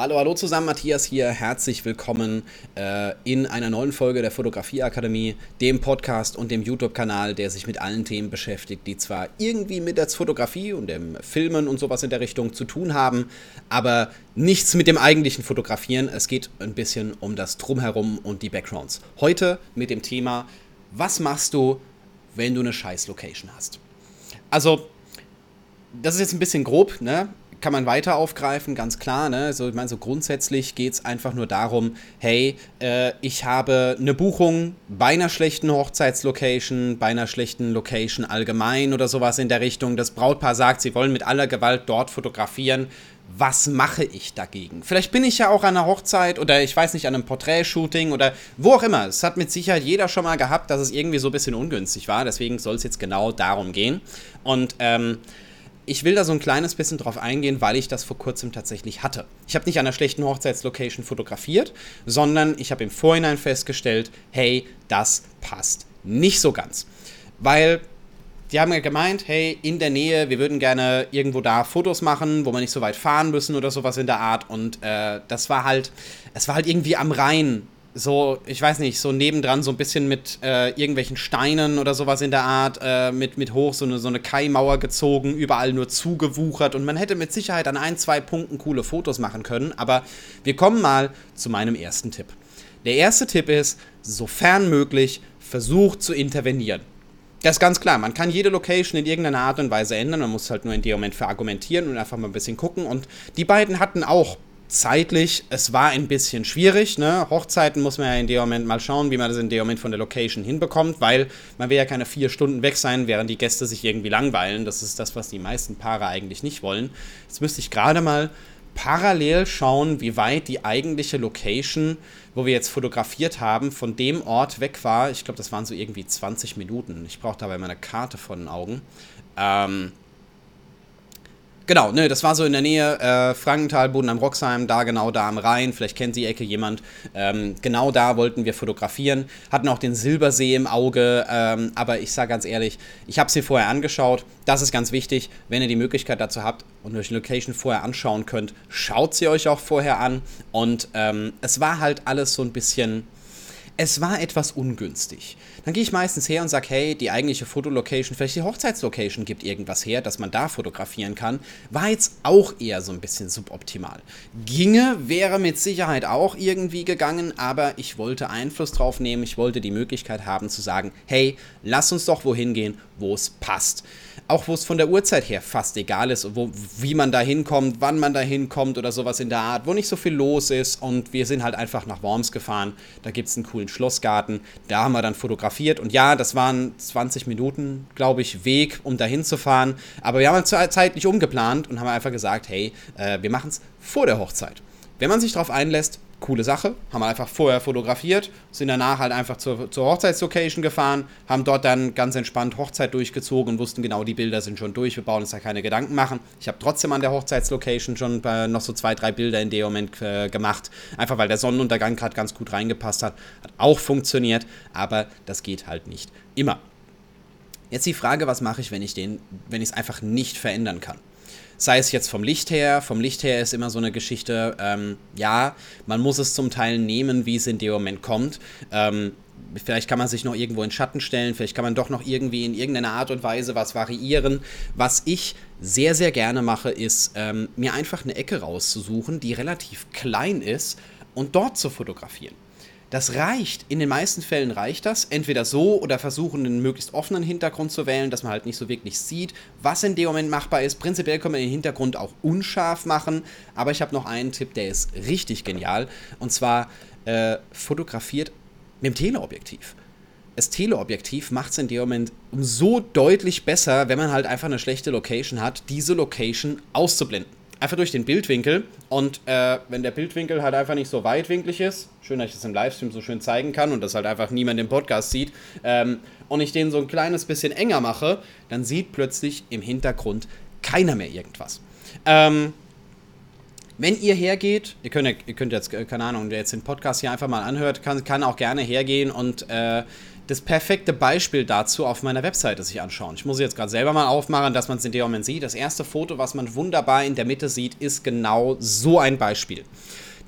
Hallo, hallo zusammen, Matthias hier. Herzlich willkommen äh, in einer neuen Folge der Fotografieakademie, dem Podcast und dem YouTube-Kanal, der sich mit allen Themen beschäftigt, die zwar irgendwie mit der Fotografie und dem Filmen und sowas in der Richtung zu tun haben, aber nichts mit dem eigentlichen Fotografieren. Es geht ein bisschen um das Drumherum und die Backgrounds. Heute mit dem Thema, was machst du, wenn du eine scheiß Location hast? Also, das ist jetzt ein bisschen grob, ne? Kann man weiter aufgreifen, ganz klar. Ne? Also, ich meine, so grundsätzlich geht es einfach nur darum, hey, äh, ich habe eine Buchung bei einer schlechten Hochzeitslocation, bei einer schlechten Location allgemein oder sowas in der Richtung. Das Brautpaar sagt, sie wollen mit aller Gewalt dort fotografieren. Was mache ich dagegen? Vielleicht bin ich ja auch an einer Hochzeit oder ich weiß nicht, an einem Porträtshooting oder wo auch immer. Es hat mit Sicherheit jeder schon mal gehabt, dass es irgendwie so ein bisschen ungünstig war. Deswegen soll es jetzt genau darum gehen. Und ähm, ich will da so ein kleines bisschen drauf eingehen, weil ich das vor kurzem tatsächlich hatte. Ich habe nicht an einer schlechten Hochzeitslocation fotografiert, sondern ich habe im Vorhinein festgestellt, hey, das passt nicht so ganz. Weil die haben ja gemeint, hey, in der Nähe, wir würden gerne irgendwo da Fotos machen, wo wir nicht so weit fahren müssen oder sowas in der Art. Und äh, das war halt, es war halt irgendwie am Rhein so, ich weiß nicht, so nebendran so ein bisschen mit äh, irgendwelchen Steinen oder sowas in der Art, äh, mit, mit hoch so eine, so eine Kaimauer gezogen, überall nur zugewuchert. Und man hätte mit Sicherheit an ein, zwei Punkten coole Fotos machen können, aber wir kommen mal zu meinem ersten Tipp. Der erste Tipp ist, sofern möglich, versucht zu intervenieren. Das ist ganz klar, man kann jede Location in irgendeiner Art und Weise ändern, man muss halt nur in dem Moment verargumentieren und einfach mal ein bisschen gucken. Und die beiden hatten auch zeitlich, es war ein bisschen schwierig. Ne? Hochzeiten muss man ja in dem Moment mal schauen, wie man das in dem Moment von der Location hinbekommt, weil man will ja keine vier Stunden weg sein, während die Gäste sich irgendwie langweilen. Das ist das, was die meisten Paare eigentlich nicht wollen. Jetzt müsste ich gerade mal parallel schauen, wie weit die eigentliche Location, wo wir jetzt fotografiert haben, von dem Ort weg war. Ich glaube, das waren so irgendwie 20 Minuten. Ich brauche dabei meine Karte vor den Augen. Ähm, Genau, ne, das war so in der Nähe, äh, Frankenthal, Boden am Roxheim, da genau da am Rhein, vielleicht kennt die Ecke jemand. Ähm, genau da wollten wir fotografieren, hatten auch den Silbersee im Auge, ähm, aber ich sage ganz ehrlich, ich habe es vorher angeschaut. Das ist ganz wichtig, wenn ihr die Möglichkeit dazu habt und euch die Location vorher anschauen könnt, schaut sie euch auch vorher an. Und ähm, es war halt alles so ein bisschen es war etwas ungünstig. Dann gehe ich meistens her und sage, hey, die eigentliche Fotolocation, vielleicht die Hochzeitslocation gibt irgendwas her, dass man da fotografieren kann. War jetzt auch eher so ein bisschen suboptimal. Ginge, wäre mit Sicherheit auch irgendwie gegangen, aber ich wollte Einfluss drauf nehmen. Ich wollte die Möglichkeit haben zu sagen, hey, lass uns doch wohin gehen, wo es passt auch wo es von der Uhrzeit her fast egal ist, wo, wie man da hinkommt, wann man da hinkommt oder sowas in der Art, wo nicht so viel los ist. Und wir sind halt einfach nach Worms gefahren. Da gibt es einen coolen Schlossgarten. Da haben wir dann fotografiert. Und ja, das waren 20 Minuten, glaube ich, Weg, um da hinzufahren. Aber wir haben halt zeitlich umgeplant und haben einfach gesagt, hey, äh, wir machen es vor der Hochzeit. Wenn man sich darauf einlässt, coole Sache. Haben wir einfach vorher fotografiert, sind danach halt einfach zur, zur Hochzeitslocation gefahren, haben dort dann ganz entspannt Hochzeit durchgezogen und wussten genau, die Bilder sind schon durch, wir brauchen uns da keine Gedanken machen. Ich habe trotzdem an der Hochzeitslocation schon äh, noch so zwei, drei Bilder in dem Moment äh, gemacht, einfach weil der Sonnenuntergang gerade ganz gut reingepasst hat. Hat auch funktioniert, aber das geht halt nicht immer. Jetzt die Frage, was mache ich, wenn ich den, wenn ich es einfach nicht verändern kann? Sei es jetzt vom Licht her, vom Licht her ist immer so eine Geschichte, ähm, ja, man muss es zum Teil nehmen, wie es in dem Moment kommt. Ähm, vielleicht kann man sich noch irgendwo in Schatten stellen, vielleicht kann man doch noch irgendwie in irgendeiner Art und Weise was variieren. Was ich sehr, sehr gerne mache, ist, ähm, mir einfach eine Ecke rauszusuchen, die relativ klein ist und dort zu fotografieren. Das reicht. In den meisten Fällen reicht das. Entweder so oder versuchen, einen möglichst offenen Hintergrund zu wählen, dass man halt nicht so wirklich sieht, was in dem Moment machbar ist. Prinzipiell kann man den Hintergrund auch unscharf machen. Aber ich habe noch einen Tipp, der ist richtig genial. Und zwar äh, fotografiert mit dem Teleobjektiv. Das Teleobjektiv macht es in dem Moment so deutlich besser, wenn man halt einfach eine schlechte Location hat, diese Location auszublenden einfach durch den Bildwinkel. Und äh, wenn der Bildwinkel halt einfach nicht so weitwinklig ist, schön, dass ich das im Livestream so schön zeigen kann und das halt einfach niemand im Podcast sieht, ähm, und ich den so ein kleines bisschen enger mache, dann sieht plötzlich im Hintergrund keiner mehr irgendwas. Ähm, wenn ihr hergeht, ihr könnt, ihr könnt jetzt, keine Ahnung, der jetzt den Podcast hier einfach mal anhört, kann, kann auch gerne hergehen und äh, das perfekte Beispiel dazu auf meiner Webseite sich anschauen. Ich muss jetzt gerade selber mal aufmachen, dass man es in dem Moment sieht. Das erste Foto, was man wunderbar in der Mitte sieht, ist genau so ein Beispiel.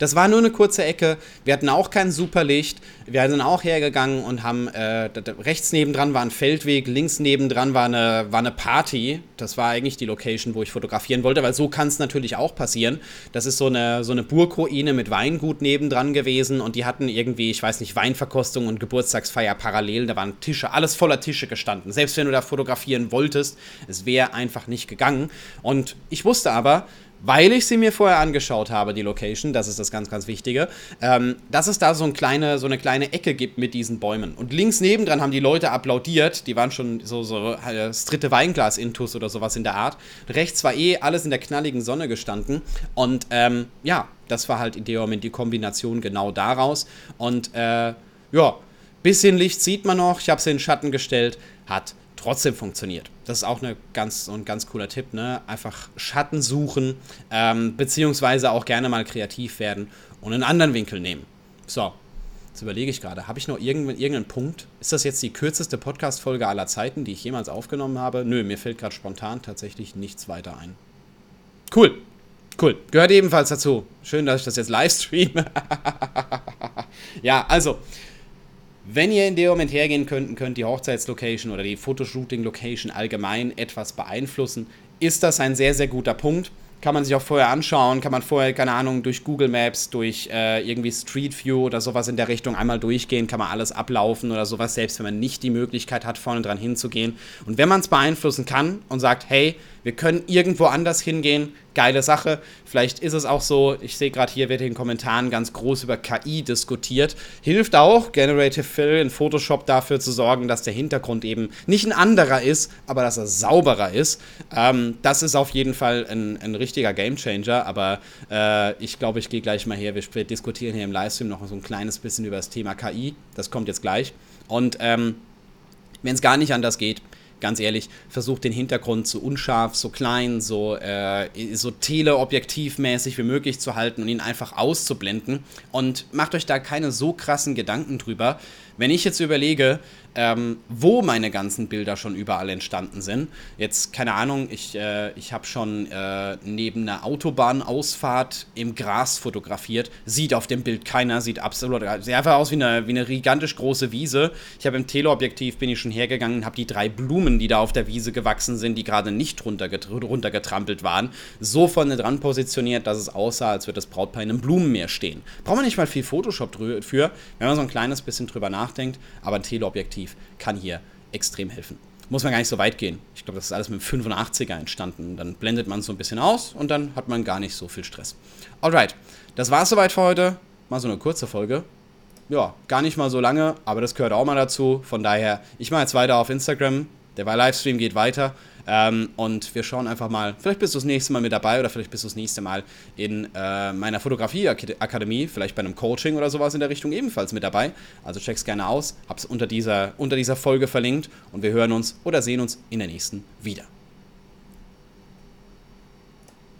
Das war nur eine kurze Ecke. Wir hatten auch kein Superlicht. Wir sind auch hergegangen und haben äh, rechts nebendran war ein Feldweg, links nebendran war eine, war eine Party. Das war eigentlich die Location, wo ich fotografieren wollte, weil so kann es natürlich auch passieren. Das ist so eine, so eine Burgruine mit Weingut nebendran gewesen und die hatten irgendwie, ich weiß nicht, Weinverkostung und Geburtstagsfeier parallel. Da waren Tische, alles voller Tische gestanden. Selbst wenn du da fotografieren wolltest, es wäre einfach nicht gegangen. Und ich wusste aber, weil ich sie mir vorher angeschaut habe, die Location, das ist das ganz, ganz Wichtige, ähm, dass es da so, ein kleine, so eine kleine Ecke gibt mit diesen Bäumen. Und links nebendran haben die Leute applaudiert, die waren schon so, so äh, das dritte Weinglas-Intus oder sowas in der Art. Rechts war eh alles in der knalligen Sonne gestanden und ähm, ja, das war halt in dem Moment die Kombination genau daraus. Und äh, ja, bisschen Licht sieht man noch, ich habe sie in den Schatten gestellt, hat trotzdem funktioniert. Das ist auch eine ganz, ein ganz cooler Tipp. Ne? Einfach Schatten suchen, ähm, beziehungsweise auch gerne mal kreativ werden und einen anderen Winkel nehmen. So, jetzt überlege ich gerade, habe ich noch irgendeinen, irgendeinen Punkt? Ist das jetzt die kürzeste Podcast-Folge aller Zeiten, die ich jemals aufgenommen habe? Nö, mir fällt gerade spontan tatsächlich nichts weiter ein. Cool. Cool. Gehört ebenfalls dazu. Schön, dass ich das jetzt live streame. ja, also, wenn ihr in dem Moment hergehen könnt, könnt die Hochzeitslocation oder die Fotoshooting-Location allgemein etwas beeinflussen, ist das ein sehr, sehr guter Punkt. Kann man sich auch vorher anschauen, kann man vorher, keine Ahnung, durch Google Maps, durch äh, irgendwie Street View oder sowas in der Richtung einmal durchgehen, kann man alles ablaufen oder sowas, selbst wenn man nicht die Möglichkeit hat, vorne dran hinzugehen. Und wenn man es beeinflussen kann und sagt, hey, wir können irgendwo anders hingehen, geile Sache. Vielleicht ist es auch so, ich sehe gerade hier wird in den Kommentaren ganz groß über KI diskutiert. Hilft auch, Generative Fill in Photoshop dafür zu sorgen, dass der Hintergrund eben nicht ein anderer ist, aber dass er sauberer ist. Ähm, das ist auf jeden Fall ein, ein richtiger Gamechanger, aber äh, ich glaube, ich gehe gleich mal her. Wir diskutieren hier im Livestream noch so ein kleines bisschen über das Thema KI. Das kommt jetzt gleich. Und ähm, wenn es gar nicht anders geht, ganz ehrlich, versucht den Hintergrund so unscharf, so klein, so, äh, so teleobjektivmäßig wie möglich zu halten und ihn einfach auszublenden. Und macht euch da keine so krassen Gedanken drüber. Wenn ich jetzt überlege, ähm, wo meine ganzen Bilder schon überall entstanden sind. Jetzt, keine Ahnung, ich, äh, ich habe schon äh, neben einer Autobahnausfahrt im Gras fotografiert. Sieht auf dem Bild keiner, sieht absolut, sieht einfach aus wie eine, wie eine gigantisch große Wiese. Ich habe im Teleobjektiv bin ich schon hergegangen und habe die drei Blumen, die da auf der Wiese gewachsen sind, die gerade nicht runtergetrampelt waren, so vorne dran positioniert, dass es aussah, als würde das Brautpaar in einem Blumenmeer stehen. Braucht man nicht mal viel Photoshop für, wenn man so ein kleines bisschen drüber nachdenkt, aber ein Teleobjektiv Objektiv kann hier extrem helfen. Muss man gar nicht so weit gehen. Ich glaube, das ist alles mit dem 85er entstanden. Dann blendet man so ein bisschen aus und dann hat man gar nicht so viel Stress. Alright, das war es soweit für heute. Mal so eine kurze Folge. Ja, gar nicht mal so lange, aber das gehört auch mal dazu. Von daher, ich mache jetzt weiter auf Instagram. Der Livestream geht weiter. Ähm, und wir schauen einfach mal, vielleicht bist du das nächste Mal mit dabei oder vielleicht bist du das nächste Mal in äh, meiner Fotografieakademie, vielleicht bei einem Coaching oder sowas in der Richtung ebenfalls mit dabei. Also check's gerne aus, hab's unter dieser, unter dieser Folge verlinkt und wir hören uns oder sehen uns in der nächsten wieder.